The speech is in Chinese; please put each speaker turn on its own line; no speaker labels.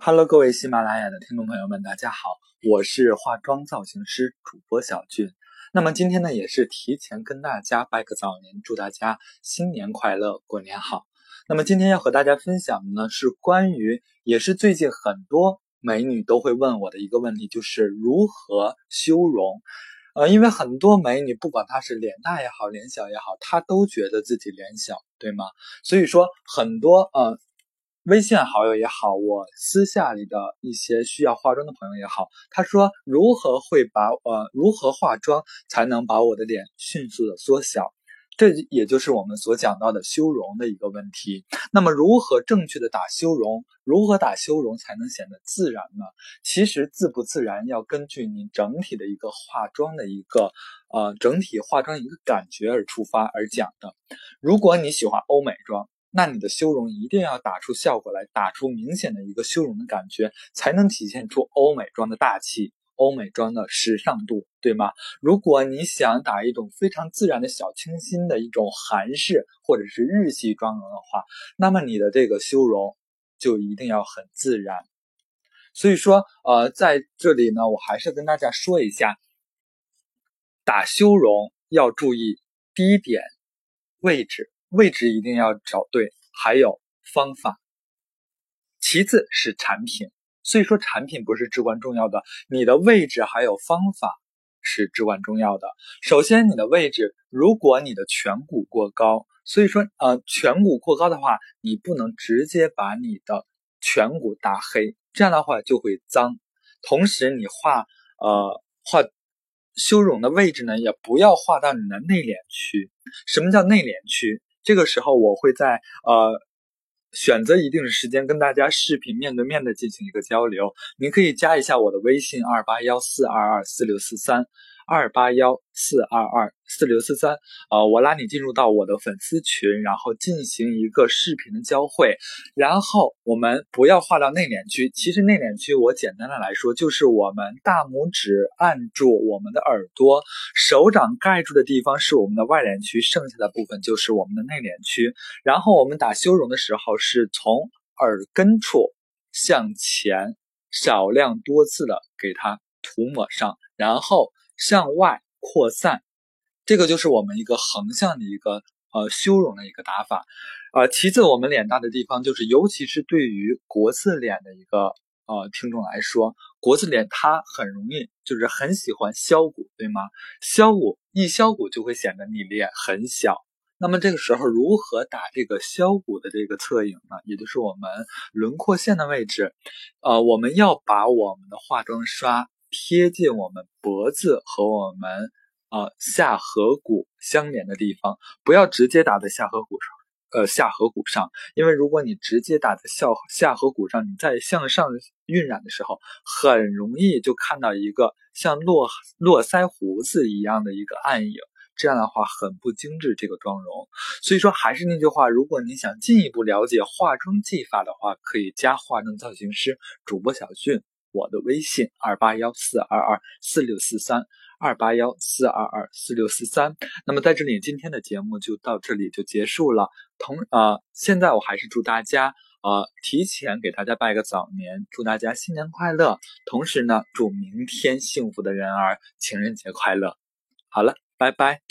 Hello，各位喜马拉雅的听众朋友们，大家好，我是化妆造型师主播小俊。那么今天呢，也是提前跟大家拜个早年，祝大家新年快乐，过年好。那么今天要和大家分享的呢，是关于，也是最近很多美女都会问我的一个问题，就是如何修容。呃，因为很多美女，不管她是脸大也好，脸小也好，她都觉得自己脸小，对吗？所以说很多呃。微信好友也好，我私下里的一些需要化妆的朋友也好，他说如何会把呃如何化妆才能把我的脸迅速的缩小？这也就是我们所讲到的修容的一个问题。那么如何正确的打修容？如何打修容才能显得自然呢？其实自不自然要根据你整体的一个化妆的一个呃整体化妆一个感觉而出发而讲的。如果你喜欢欧美妆。那你的修容一定要打出效果来，打出明显的一个修容的感觉，才能体现出欧美妆的大气、欧美妆的时尚度，对吗？如果你想打一种非常自然的小清新的一种韩式或者是日系妆容的话，那么你的这个修容就一定要很自然。所以说，呃，在这里呢，我还是跟大家说一下，打修容要注意第一点，位置。位置一定要找对，还有方法。其次是产品，所以说产品不是至关重要的，你的位置还有方法是至关重要的。首先，你的位置，如果你的颧骨过高，所以说呃颧骨过高的话，你不能直接把你的颧骨打黑，这样的话就会脏。同时，你画呃画修容的位置呢，也不要画到你的内敛区。什么叫内敛区？这个时候，我会在呃选择一定的时间跟大家视频面对面的进行一个交流。您可以加一下我的微信二八幺四二二四六四三。二八幺四二二四六四三，呃，我拉你进入到我的粉丝群，然后进行一个视频的交汇，然后我们不要画到内敛区。其实内敛区，我简单的来说，就是我们大拇指按住我们的耳朵，手掌盖住的地方是我们的外敛区，剩下的部分就是我们的内敛区。然后我们打修容的时候，是从耳根处向前少量多次的给它涂抹上，然后。向外扩散，这个就是我们一个横向的一个呃修容的一个打法，呃，其次我们脸大的地方，就是尤其是对于国字脸的一个呃听众来说，国字脸它很容易就是很喜欢削骨，对吗？削骨一削骨就会显得你脸很小。那么这个时候如何打这个削骨的这个侧影呢？也就是我们轮廓线的位置，呃，我们要把我们的化妆刷。贴近我们脖子和我们呃下颌骨相连的地方，不要直接打在下颌骨上，呃下颌骨上，因为如果你直接打在下下颌骨上，你在向上晕染的时候，很容易就看到一个像络络腮胡子一样的一个暗影，这样的话很不精致这个妆容。所以说还是那句话，如果你想进一步了解化妆技法的话，可以加化妆造型师主播小俊。我的微信二八幺四二二四六四三二八幺四二二四六四三。那么在这里，今天的节目就到这里就结束了。同呃，现在我还是祝大家呃提前给大家拜个早年，祝大家新年快乐。同时呢，祝明天幸福的人儿情人节快乐。好了，拜拜。